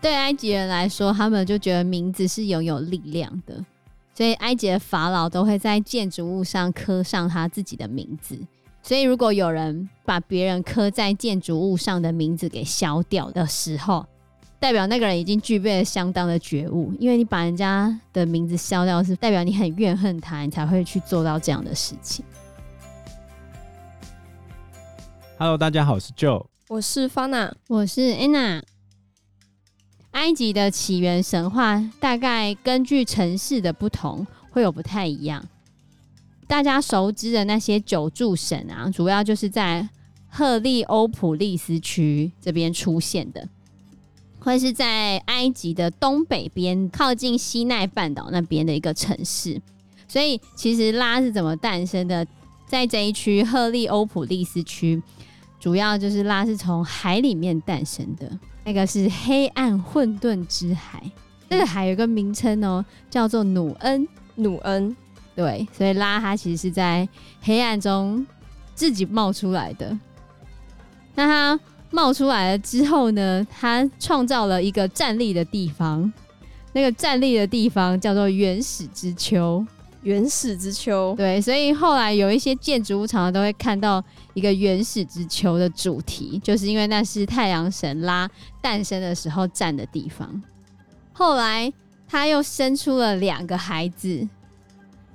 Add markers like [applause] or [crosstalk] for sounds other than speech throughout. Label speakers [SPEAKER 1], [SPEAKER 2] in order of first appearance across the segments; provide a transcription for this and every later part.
[SPEAKER 1] 对埃及人来说，他们就觉得名字是拥有力量的，所以埃及的法老都会在建筑物上刻上他自己的名字。所以，如果有人把别人刻在建筑物上的名字给消掉的时候，代表那个人已经具备了相当的觉悟。因为你把人家的名字消掉，是代表你很怨恨他，你才会去做到这样的事情。
[SPEAKER 2] Hello，大家好，我是 Joe，
[SPEAKER 3] 我是 Fana，
[SPEAKER 1] 我是 Anna。埃及的起源神话大概根据城市的不同会有不太一样。大家熟知的那些九柱神啊，主要就是在赫利欧普利斯区这边出现的，会是在埃及的东北边，靠近西奈半岛那边的一个城市。所以，其实拉是怎么诞生的？在这一区赫利欧普利斯区，主要就是拉是从海里面诞生的，那个是黑暗混沌之海。这个海有个名称哦，叫做努恩，
[SPEAKER 3] 努恩。
[SPEAKER 1] 对，所以拉它其实是在黑暗中自己冒出来的。那它冒出来了之后呢，它创造了一个站立的地方，那个站立的地方叫做原始之丘。
[SPEAKER 3] 原始之丘，
[SPEAKER 1] 对，所以后来有一些建筑物常常都会看到一个原始之丘的主题，就是因为那是太阳神拉诞生的时候站的地方。后来他又生出了两个孩子。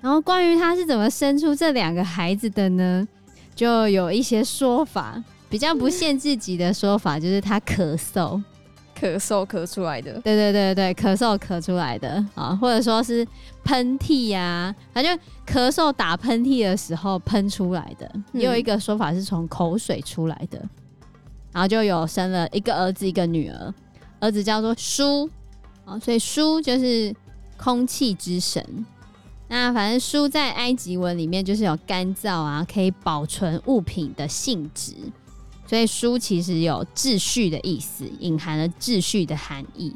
[SPEAKER 1] 然后关于他是怎么生出这两个孩子的呢？就有一些说法，比较不限自己的说法，就是他咳嗽，
[SPEAKER 3] 咳嗽咳出来的。
[SPEAKER 1] 对对对对，咳嗽咳出来的啊，或者说是喷嚏呀、啊，反正咳嗽打喷嚏的时候喷出来的。也有一个说法是从口水出来的，然后就有生了一个儿子一个女儿，儿子叫做舒啊，所以舒就是空气之神。那反正舒在埃及文里面就是有干燥啊，可以保存物品的性质，所以书其实有秩序的意思，隐含了秩序的含义。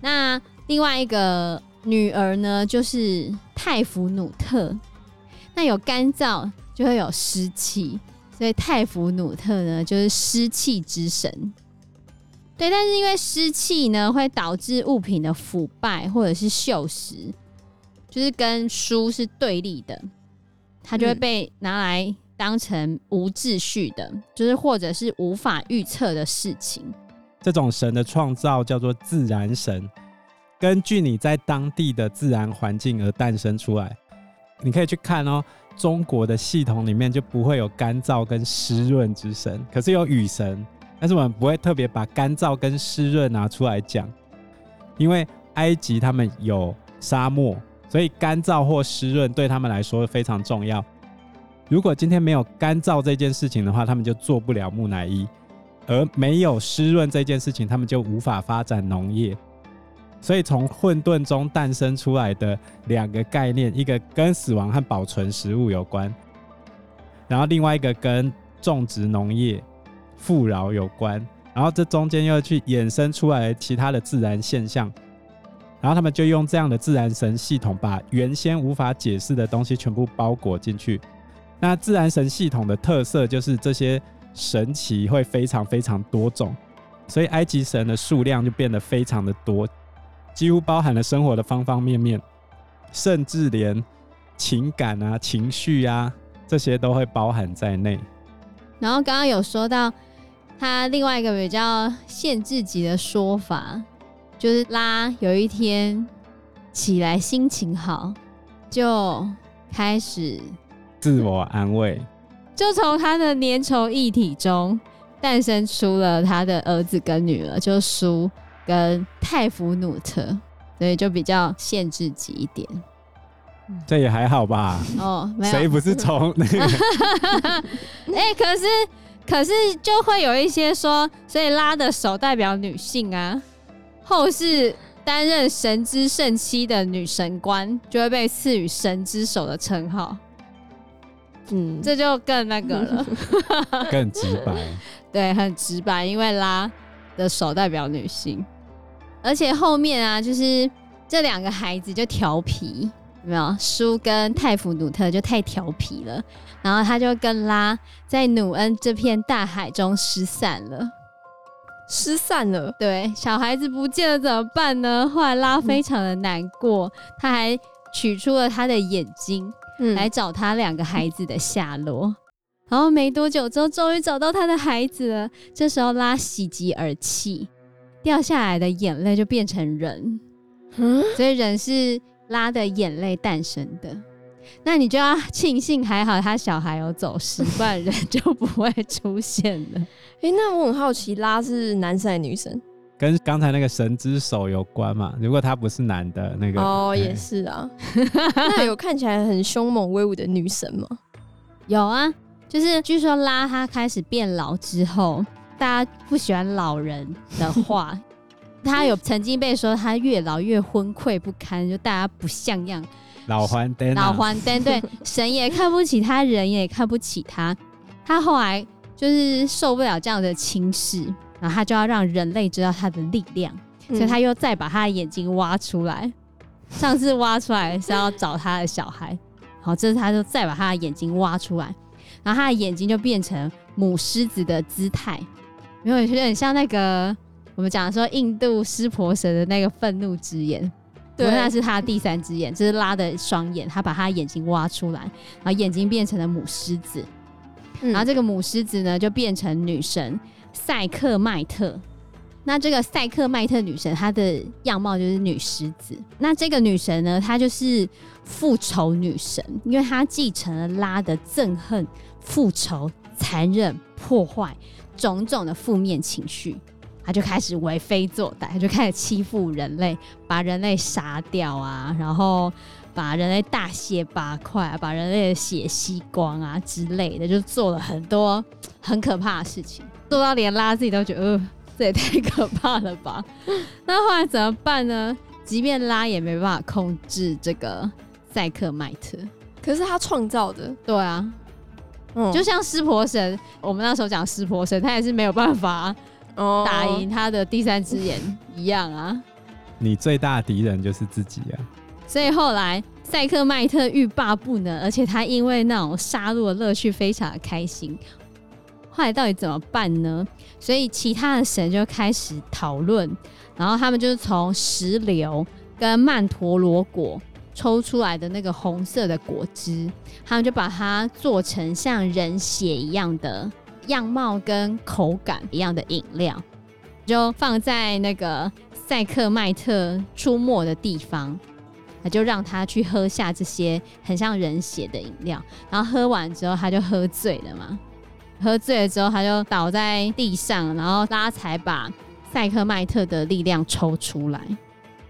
[SPEAKER 1] 那另外一个女儿呢，就是泰弗努特。那有干燥就会有湿气，所以泰弗努特呢就是湿气之神。对，但是因为湿气呢会导致物品的腐败或者是锈蚀。就是跟书是对立的，它就会被拿来当成无秩序的，就是或者是无法预测的事情。
[SPEAKER 2] 这种神的创造叫做自然神，根据你在当地的自然环境而诞生出来。你可以去看哦，中国的系统里面就不会有干燥跟湿润之神，可是有雨神，但是我们不会特别把干燥跟湿润拿出来讲，因为埃及他们有沙漠。所以干燥或湿润对他们来说非常重要。如果今天没有干燥这件事情的话，他们就做不了木乃伊；而没有湿润这件事情，他们就无法发展农业。所以从混沌中诞生出来的两个概念，一个跟死亡和保存食物有关，然后另外一个跟种植农业、富饶有关，然后这中间又去衍生出来其他的自然现象。然后他们就用这样的自然神系统，把原先无法解释的东西全部包裹进去。那自然神系统的特色就是这些神奇会非常非常多种，所以埃及神的数量就变得非常的多，几乎包含了生活的方方面面，甚至连情感啊、情绪啊这些都会包含在内。
[SPEAKER 1] 然后刚刚有说到他另外一个比较限制级的说法。就是拉有一天起来心情好，就开始
[SPEAKER 2] 自我安慰，[laughs]
[SPEAKER 1] 就从他的粘稠液体中诞生出了他的儿子跟女儿，就叔跟泰弗努特，所以就比较限制级一点。
[SPEAKER 2] 这也还好吧？
[SPEAKER 1] 哦，没有，
[SPEAKER 2] 谁不是从那个？[laughs]
[SPEAKER 1] 哎、欸，可是可是就会有一些说，所以拉的手代表女性啊。后世担任神之圣妻的女神官，就会被赐予神之手的称号。嗯，这就更那个了，[laughs]
[SPEAKER 2] 更直白。[laughs]
[SPEAKER 1] 对，很直白，因为拉的手代表女性，而且后面啊，就是这两个孩子就调皮，有没有？舒跟泰弗努特就太调皮了，然后他就跟拉在努恩这片大海中失散了。
[SPEAKER 3] 失散了，
[SPEAKER 1] 对，小孩子不见了怎么办呢？后来拉非常的难过，嗯、他还取出了他的眼睛，嗯、来找他两个孩子的下落。然后没多久之后，终于找到他的孩子了。这时候拉喜极而泣，掉下来的眼泪就变成人，嗯，所以人是拉的眼泪诞生的。那你就要庆幸还好他小孩有走失，不然人就不会出现了。
[SPEAKER 3] 哎、欸，那我很好奇，拉是男生还是女生？
[SPEAKER 2] 跟刚才那个神之手有关嘛？如果他不是男的，那个
[SPEAKER 3] 哦，欸、也是啊。[laughs] 那有看起来很凶猛威武的女神吗？
[SPEAKER 1] 有啊，就是据说拉他开始变老之后，大家不喜欢老人的话，他有曾经被说他越老越昏聩不堪，就大家不像样。
[SPEAKER 2] 老还灯，
[SPEAKER 1] 老还灯，对，[laughs] 神也看不起他，人也看不起他。他后来就是受不了这样的轻视，然后他就要让人类知道他的力量，嗯、所以他又再把他的眼睛挖出来。上次挖出来是要找他的小孩，好，这次他就再把他的眼睛挖出来，然后他的眼睛就变成母狮子的姿态，没有，有点像那个我们讲说印度湿婆神的那个愤怒之眼。对，那是他的第三只眼，这是拉的双眼，他把他眼睛挖出来，然后眼睛变成了母狮子，嗯、然后这个母狮子呢就变成女神赛克迈特。那这个赛克迈特女神，她的样貌就是女狮子。那这个女神呢，她就是复仇女神，因为她继承了拉的憎恨、复仇、残忍、破坏种种的负面情绪。她就开始为非作歹，他就开始欺负人类，把人类杀掉啊，然后把人类大卸八块啊，把人类的血吸光啊之类的，就做了很多很可怕的事情，做到连拉自己都觉得，呃，这也太可怕了吧？[laughs] 那后来怎么办呢？即便拉也没办法控制这个赛克麦特，
[SPEAKER 3] 可是他创造的，
[SPEAKER 1] 对啊，嗯，就像湿婆神，我们那时候讲湿婆神，他也是没有办法。打赢他的第三只眼一样啊！
[SPEAKER 2] 你最大敌人就是自己啊！
[SPEAKER 1] 所以后来赛克麦特欲罢不能，而且他因为那种杀戮的乐趣非常的开心。后来到底怎么办呢？所以其他的神就开始讨论，然后他们就是从石榴跟曼陀罗果抽出来的那个红色的果汁，他们就把它做成像人血一样的。样貌跟口感一样的饮料，就放在那个赛克迈特出没的地方，那就让他去喝下这些很像人血的饮料，然后喝完之后他就喝醉了嘛，喝醉了之后他就倒在地上，然后拉才把赛克迈特的力量抽出来，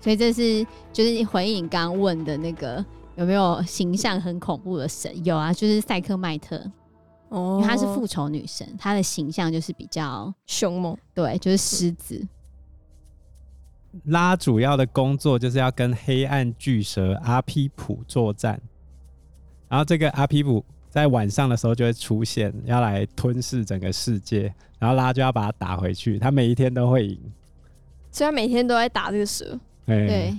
[SPEAKER 1] 所以这是就是回应刚刚问的那个有没有形象很恐怖的神？有啊，就是赛克迈特。哦，因为她是复仇女神，她的形象就是比较
[SPEAKER 3] 凶猛，
[SPEAKER 1] 对，就是狮子。
[SPEAKER 2] 拉主要的工作就是要跟黑暗巨蛇阿皮普作战，然后这个阿皮普在晚上的时候就会出现，要来吞噬整个世界，然后拉就要把它打回去，他每一天都会赢，
[SPEAKER 3] 所以他每天都在打这个蛇。
[SPEAKER 2] 欸、对，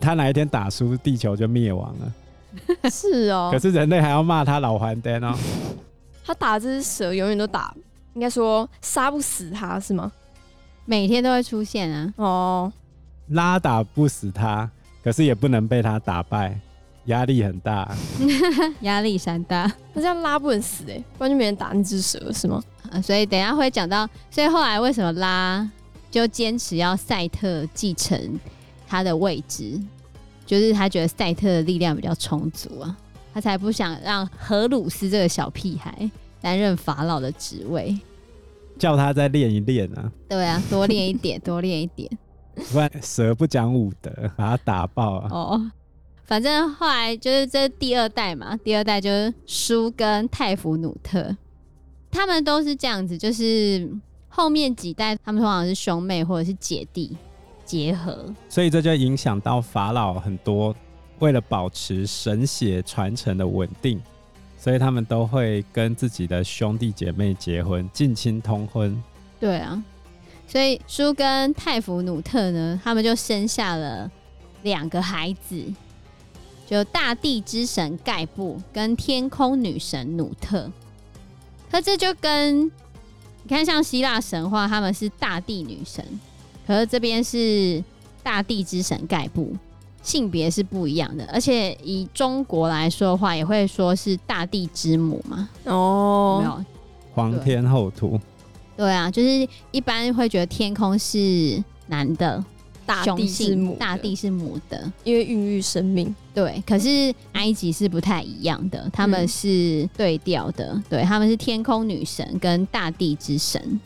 [SPEAKER 2] 他哪一天打输，地球就灭亡了。
[SPEAKER 3] 是哦，[laughs]
[SPEAKER 2] 可是人类还要骂他老还灯哦。[laughs]
[SPEAKER 3] 他打这只蛇永远都打，应该说杀不死他是吗？
[SPEAKER 1] 每天都会出现啊。哦，
[SPEAKER 2] 拉打不死他，可是也不能被他打败，压力很大，[laughs]
[SPEAKER 1] 压力山大。
[SPEAKER 3] 那这样拉不能死哎、欸，不然就没人打那只蛇是吗？
[SPEAKER 1] 啊，所以等一下会讲到，所以后来为什么拉就坚持要赛特继承他的位置，就是他觉得赛特的力量比较充足啊。他才不想让荷鲁斯这个小屁孩担任法老的职位，
[SPEAKER 2] 叫他再练一练啊！
[SPEAKER 1] 对啊，多练一点，多练一点，[laughs]
[SPEAKER 2] 不然蛇不讲武德，把他打爆啊！
[SPEAKER 1] 哦，反正后来就是这第二代嘛，第二代就是舒跟泰弗努特，他们都是这样子，就是后面几代他们通常是兄妹或者是姐弟结合，
[SPEAKER 2] 所以这就影响到法老很多。为了保持神血传承的稳定，所以他们都会跟自己的兄弟姐妹结婚，近亲通婚。
[SPEAKER 1] 对啊，所以舒跟泰弗努特呢，他们就生下了两个孩子，就大地之神盖布跟天空女神努特。可这就跟你看，像希腊神话，他们是大地女神，可是这边是大地之神盖布，性别是不一样的。而且以中国来说的话，也会说是大地之母嘛。
[SPEAKER 3] 哦，
[SPEAKER 1] 没有，
[SPEAKER 2] 皇天后土。
[SPEAKER 1] 对啊，就是一般会觉得天空是男的。
[SPEAKER 3] 大地是母，
[SPEAKER 1] 大地是母的，
[SPEAKER 3] 因为孕育生命。
[SPEAKER 1] 对，可是埃及是不太一样的，他们是对调的，嗯、对，他们是天空女神跟大地之神。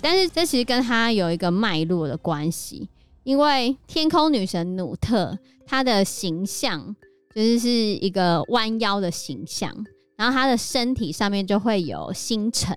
[SPEAKER 1] 但是这其实跟他有一个脉络的关系，因为天空女神努特她的形象就是是一个弯腰的形象，然后她的身体上面就会有星辰。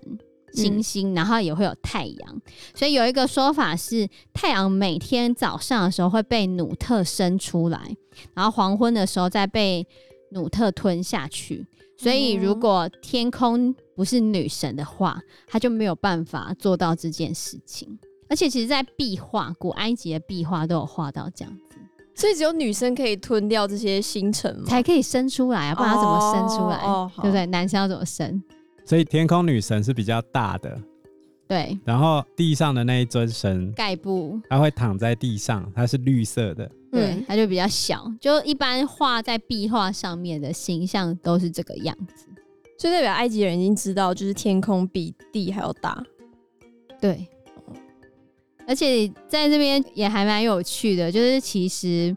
[SPEAKER 1] 星星，然后也会有太阳，所以有一个说法是，太阳每天早上的时候会被努特生出来，然后黄昏的时候再被努特吞下去。所以如果天空不是女神的话，她就没有办法做到这件事情。而且其实，在壁画，古埃及的壁画都有画到这样子，
[SPEAKER 3] 所以只有女生可以吞掉这些星辰吗？
[SPEAKER 1] 才可以生出来啊，不然她怎么生出来？
[SPEAKER 3] 哦，
[SPEAKER 1] 对不对？男生要怎么生？
[SPEAKER 2] 所以天空女神是比较大的，
[SPEAKER 1] 对。
[SPEAKER 2] 然后地上的那一尊神
[SPEAKER 1] 盖布，
[SPEAKER 2] 它会躺在地上，它是绿色的，
[SPEAKER 1] 对，它就比较小。就一般画在壁画上面的形象都是这个样子，
[SPEAKER 3] 所以代表埃及人已经知道，就是天空比地还要大。
[SPEAKER 1] 对，而且在这边也还蛮有趣的，就是其实。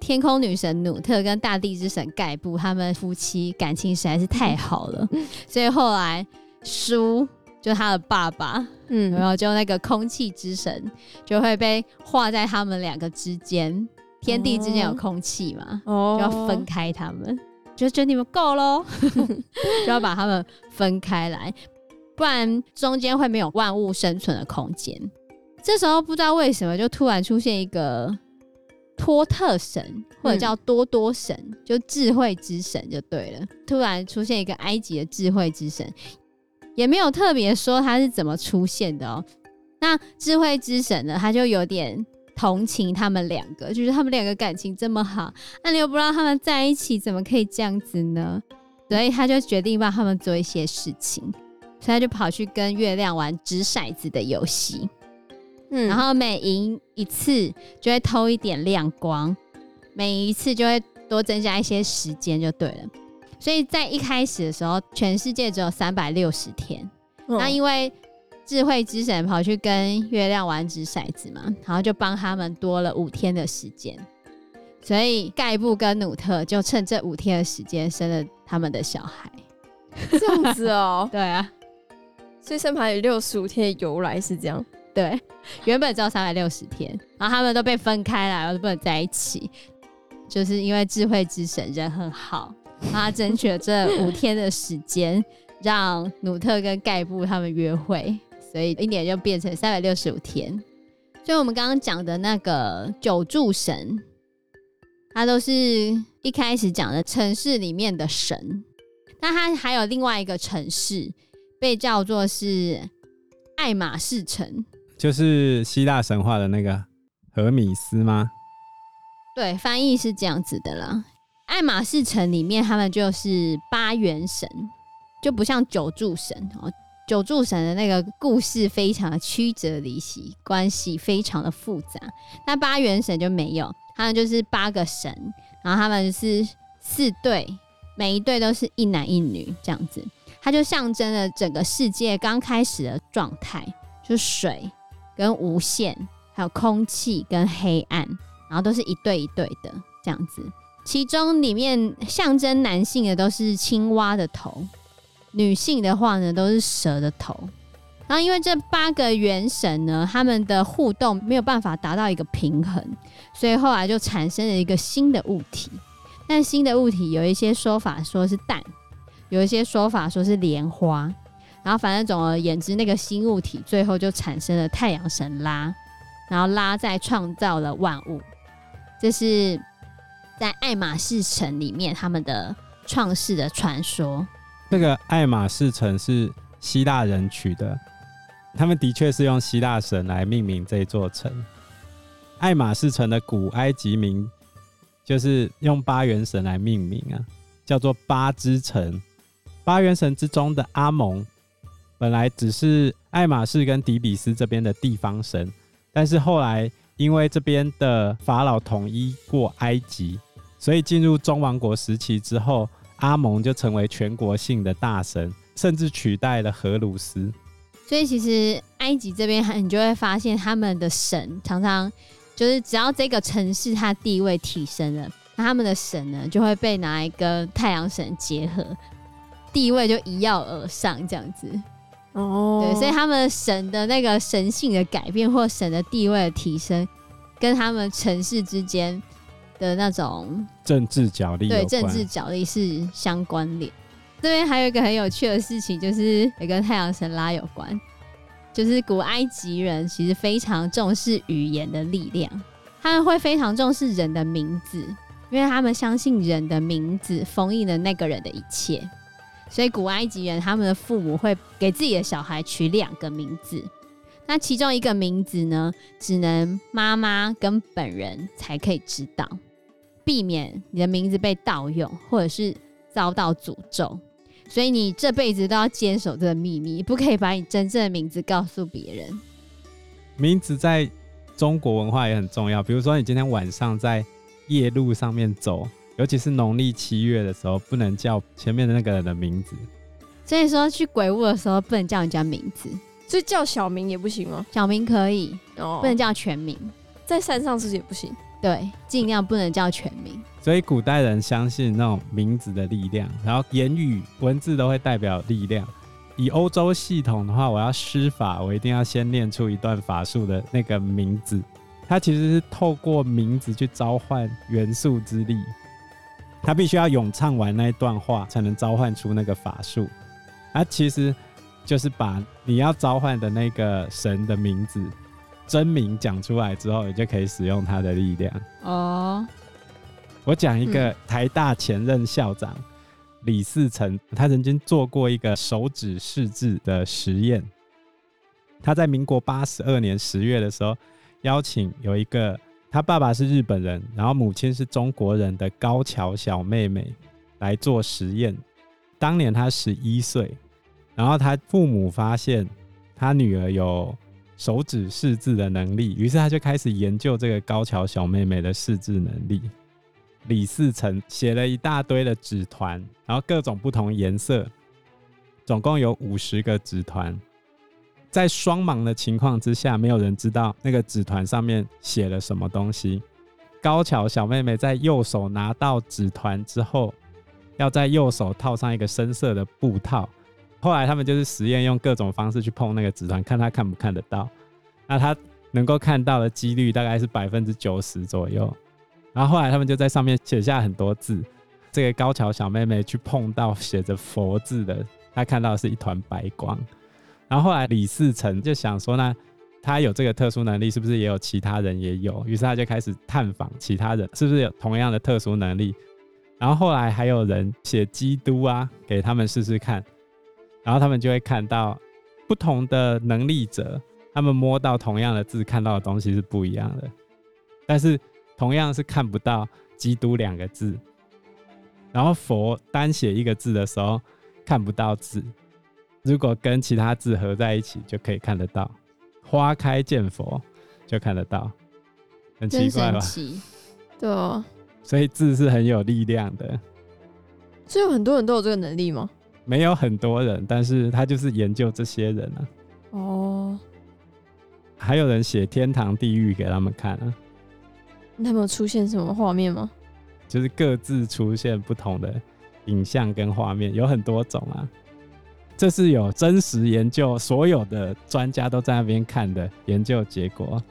[SPEAKER 1] 天空女神努特跟大地之神盖布，他们夫妻感情实在是太好了，所以后来书就他的爸爸，嗯，然后就那个空气之神就会被画在他们两个之间，天地之间有空气嘛，哦，就要分开他们，就觉得你们够喽，[laughs] 就要把他们分开来，不然中间会没有万物生存的空间。这时候不知道为什么就突然出现一个。托特神或者叫多多神，嗯、就智慧之神就对了。突然出现一个埃及的智慧之神，也没有特别说他是怎么出现的哦。那智慧之神呢，他就有点同情他们两个，就是他们两个感情这么好，那你又不让他们在一起，怎么可以这样子呢？所以他就决定帮他们做一些事情，所以他就跑去跟月亮玩掷骰子的游戏。嗯，然后每赢一次就会偷一点亮光，每一次就会多增加一些时间，就对了。所以在一开始的时候，全世界只有三百六十天。那、嗯、因为智慧之神跑去跟月亮玩掷骰子嘛，然后就帮他们多了五天的时间。所以盖布跟努特就趁这五天的时间生了他们的小孩。
[SPEAKER 3] 这样子哦，[laughs]
[SPEAKER 1] 对啊。
[SPEAKER 3] 所以三百六十五天的由来是这样。
[SPEAKER 1] 对，原本只有三百六十天，然后他们都被分开来，然后都不能在一起，就是因为智慧之神人很好，他争取了这五 [laughs] 天的时间，让努特跟盖布他们约会，所以一年就变成三百六十五天。所以我们刚刚讲的那个九柱神，他都是一开始讲的城市里面的神，那他还有另外一个城市被叫做是爱马仕城。
[SPEAKER 2] 就是希腊神话的那个荷米斯吗？
[SPEAKER 1] 对，翻译是这样子的啦。爱马仕城里面，他们就是八元神，就不像九柱神哦。九柱神的那个故事非常的曲折离奇，关系非常的复杂。那八元神就没有，他们就是八个神，然后他们是四对，每一对都是一男一女这样子。它就象征了整个世界刚开始的状态，就是水。跟无限，还有空气跟黑暗，然后都是一对一对的这样子。其中里面象征男性的都是青蛙的头，女性的话呢都是蛇的头。然后因为这八个元神呢，他们的互动没有办法达到一个平衡，所以后来就产生了一个新的物体。但新的物体有一些说法说是蛋，有一些说法说是莲花。然后，反正总而言之，那个新物体最后就产生了太阳神拉，然后拉再创造了万物。这是在爱马仕城里面他们的创世的传说。
[SPEAKER 2] 这个爱马仕城是希腊人取的，他们的确是用希腊神来命名这座城。爱马仕城的古埃及名就是用八元神来命名啊，叫做八之城。八元神之中的阿蒙，本来只是爱马仕跟底比斯这边的地方神，但是后来因为这边的法老统一过埃及，所以进入中王国时期之后，阿蒙就成为全国性的大神，甚至取代了荷鲁斯。
[SPEAKER 1] 所以其实埃及这边，你就会发现他们的神常常就是只要这个城市它地位提升了，那他们的神呢就会被拿来跟太阳神结合。地位就一跃而上，这样子哦，对，所以他们神的那个神性的改变，或神的地位的提升，跟他们城市之间的那种
[SPEAKER 2] 政治角力，
[SPEAKER 1] 对政治角力是相关联。这边还有一个很有趣的事情，就是也跟太阳神拉有关，就是古埃及人其实非常重视语言的力量，他们会非常重视人的名字，因为他们相信人的名字封印了那个人的一切。所以古埃及人他们的父母会给自己的小孩取两个名字，那其中一个名字呢，只能妈妈跟本人才可以知道，避免你的名字被盗用或者是遭到诅咒。所以你这辈子都要坚守这个秘密，不可以把你真正的名字告诉别人。
[SPEAKER 2] 名字在中国文化也很重要，比如说你今天晚上在夜路上面走。尤其是农历七月的时候，不能叫前面的那个人的名字。
[SPEAKER 1] 所以说去鬼屋的时候，不能叫人家名字，
[SPEAKER 3] 所以叫小名也不行吗？
[SPEAKER 1] 小名可以，
[SPEAKER 3] 哦，
[SPEAKER 1] 不能叫全名。
[SPEAKER 3] 在山上是也不行，
[SPEAKER 1] 对，尽量不能叫全名。
[SPEAKER 2] 所以古代人相信那种名字的力量，然后言语文字都会代表力量。以欧洲系统的话，我要施法，我一定要先念出一段法术的那个名字，它其实是透过名字去召唤元素之力。他必须要咏唱完那一段话，才能召唤出那个法术。啊，其实就是把你要召唤的那个神的名字真名讲出来之后，你就可以使用他的力量。哦，我讲一个台大前任校长、嗯、李嗣成，他曾经做过一个手指试字的实验。他在民国八十二年十月的时候，邀请有一个。他爸爸是日本人，然后母亲是中国人的高桥小妹妹来做实验。当年她十一岁，然后他父母发现他女儿有手指识字的能力，于是他就开始研究这个高桥小妹妹的识字能力。李嗣涔写了一大堆的纸团，然后各种不同颜色，总共有五十个纸团。在双盲的情况之下，没有人知道那个纸团上面写了什么东西。高桥小妹妹在右手拿到纸团之后，要在右手套上一个深色的布套。后来他们就是实验，用各种方式去碰那个纸团，看她看不看得到。那她能够看到的几率大概是百分之九十左右。然后后来他们就在上面写下很多字。这个高桥小妹妹去碰到写着“佛”字的，她看到是一团白光。然后后来李嗣成就想说，那他有这个特殊能力，是不是也有其他人也有？于是他就开始探访其他人，是不是有同样的特殊能力？然后后来还有人写基督啊，给他们试试看，然后他们就会看到不同的能力者，他们摸到同样的字，看到的东西是不一样的。但是同样是看不到基督两个字，然后佛单写一个字的时候看不到字。如果跟其他字合在一起，就可以看得到。花开见佛，就看得到，很奇怪吧？
[SPEAKER 3] 对哦，
[SPEAKER 2] 所以字是很有力量的。
[SPEAKER 3] 所以有很多人都有这个能力吗？
[SPEAKER 2] 没有很多人，但是他就是研究这些人啊。哦，还有人写天堂地狱给他们看啊。
[SPEAKER 3] 他们有出现什么画面吗？
[SPEAKER 2] 就是各自出现不同的影像跟画面，有很多种啊。这是有真实研究，所有的专家都在那边看的研究结果。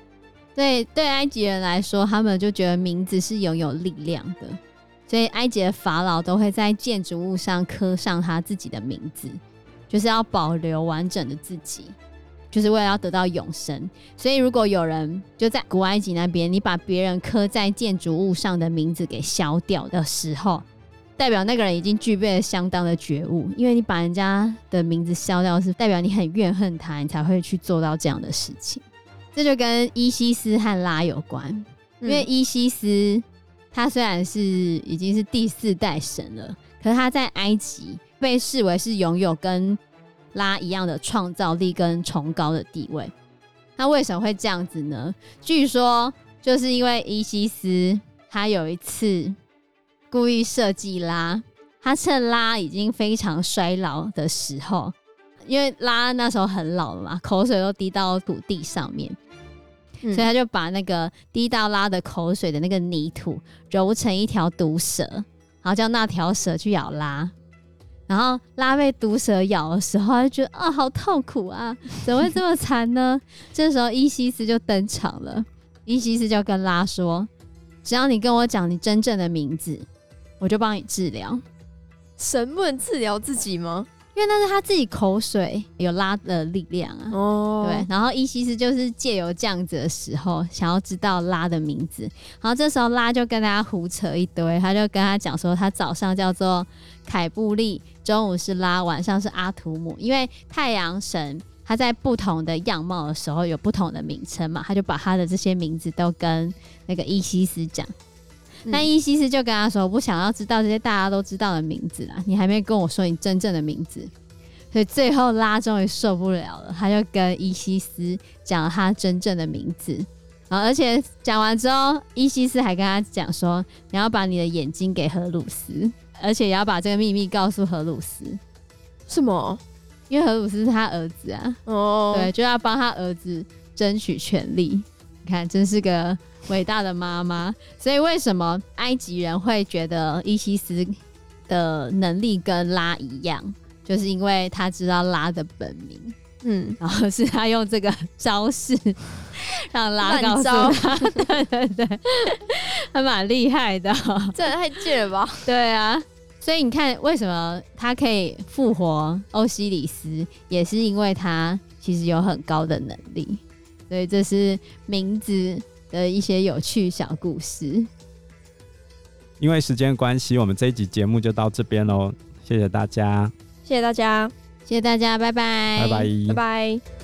[SPEAKER 1] 对，对埃及人来说，他们就觉得名字是拥有力量的，所以埃及的法老都会在建筑物上刻上他自己的名字，就是要保留完整的自己，就是为了要得到永生。所以，如果有人就在古埃及那边，你把别人刻在建筑物上的名字给消掉的时候，代表那个人已经具备了相当的觉悟，因为你把人家的名字消掉，是代表你很怨恨他，你才会去做到这样的事情。这就跟伊西斯和拉有关，因为伊西斯他虽然是已经是第四代神了，可是他在埃及被视为是拥有跟拉一样的创造力跟崇高的地位。那为什么会这样子呢？据说就是因为伊西斯他有一次故意设计拉，他趁拉已经非常衰老的时候，因为拉那时候很老了嘛，口水都滴到土地上面。所以他就把那个滴到拉的口水的那个泥土揉成一条毒蛇，然后叫那条蛇去咬拉。然后拉被毒蛇咬的时候，他就觉得啊，好痛苦啊，怎么会这么惨呢？[laughs] 这时候伊西斯就登场了，伊西斯就跟拉说：“只要你跟我讲你真正的名字，我就帮你治疗。”
[SPEAKER 3] 神不能治疗自己吗？
[SPEAKER 1] 因为那是他自己口水有拉的力量啊，哦，对，然后伊西斯就是借由这样子的时候，想要知道拉的名字，然后这时候拉就跟大家胡扯一堆，他就跟他讲说，他早上叫做凯布利，中午是拉，晚上是阿图姆，因为太阳神他在不同的样貌的时候有不同的名称嘛，他就把他的这些名字都跟那个伊西斯讲。那伊西斯就跟他说：“我不想要知道这些大家都知道的名字啦，你还没跟我说你真正的名字。”所以最后拉终于受不了了，他就跟伊西斯讲了他真正的名字。然后而且讲完之后，伊西斯还跟他讲说：“你要把你的眼睛给荷鲁斯，而且也要把这个秘密告诉荷鲁斯。”
[SPEAKER 3] 什么？
[SPEAKER 1] 因为荷鲁斯是他儿子啊。哦。对，就要帮他儿子争取权利。你看，真是个。伟大的妈妈，所以为什么埃及人会觉得伊西斯的能力跟拉一样？就是因为他知道拉的本名，嗯，然后是他用这个招式让拉告诉他，对对对，还蛮厉害的喔，
[SPEAKER 3] 这也太贱了吧？
[SPEAKER 1] 对啊，所以你看，为什么他可以复活欧西里斯，也是因为他其实有很高的能力，所以这是名字的一些有趣小故事。
[SPEAKER 2] 因为时间关系，我们这一集节目就到这边喽。谢谢大家，
[SPEAKER 3] 谢谢大家，
[SPEAKER 1] 谢谢大家，拜拜，
[SPEAKER 2] 拜拜，
[SPEAKER 3] 拜拜。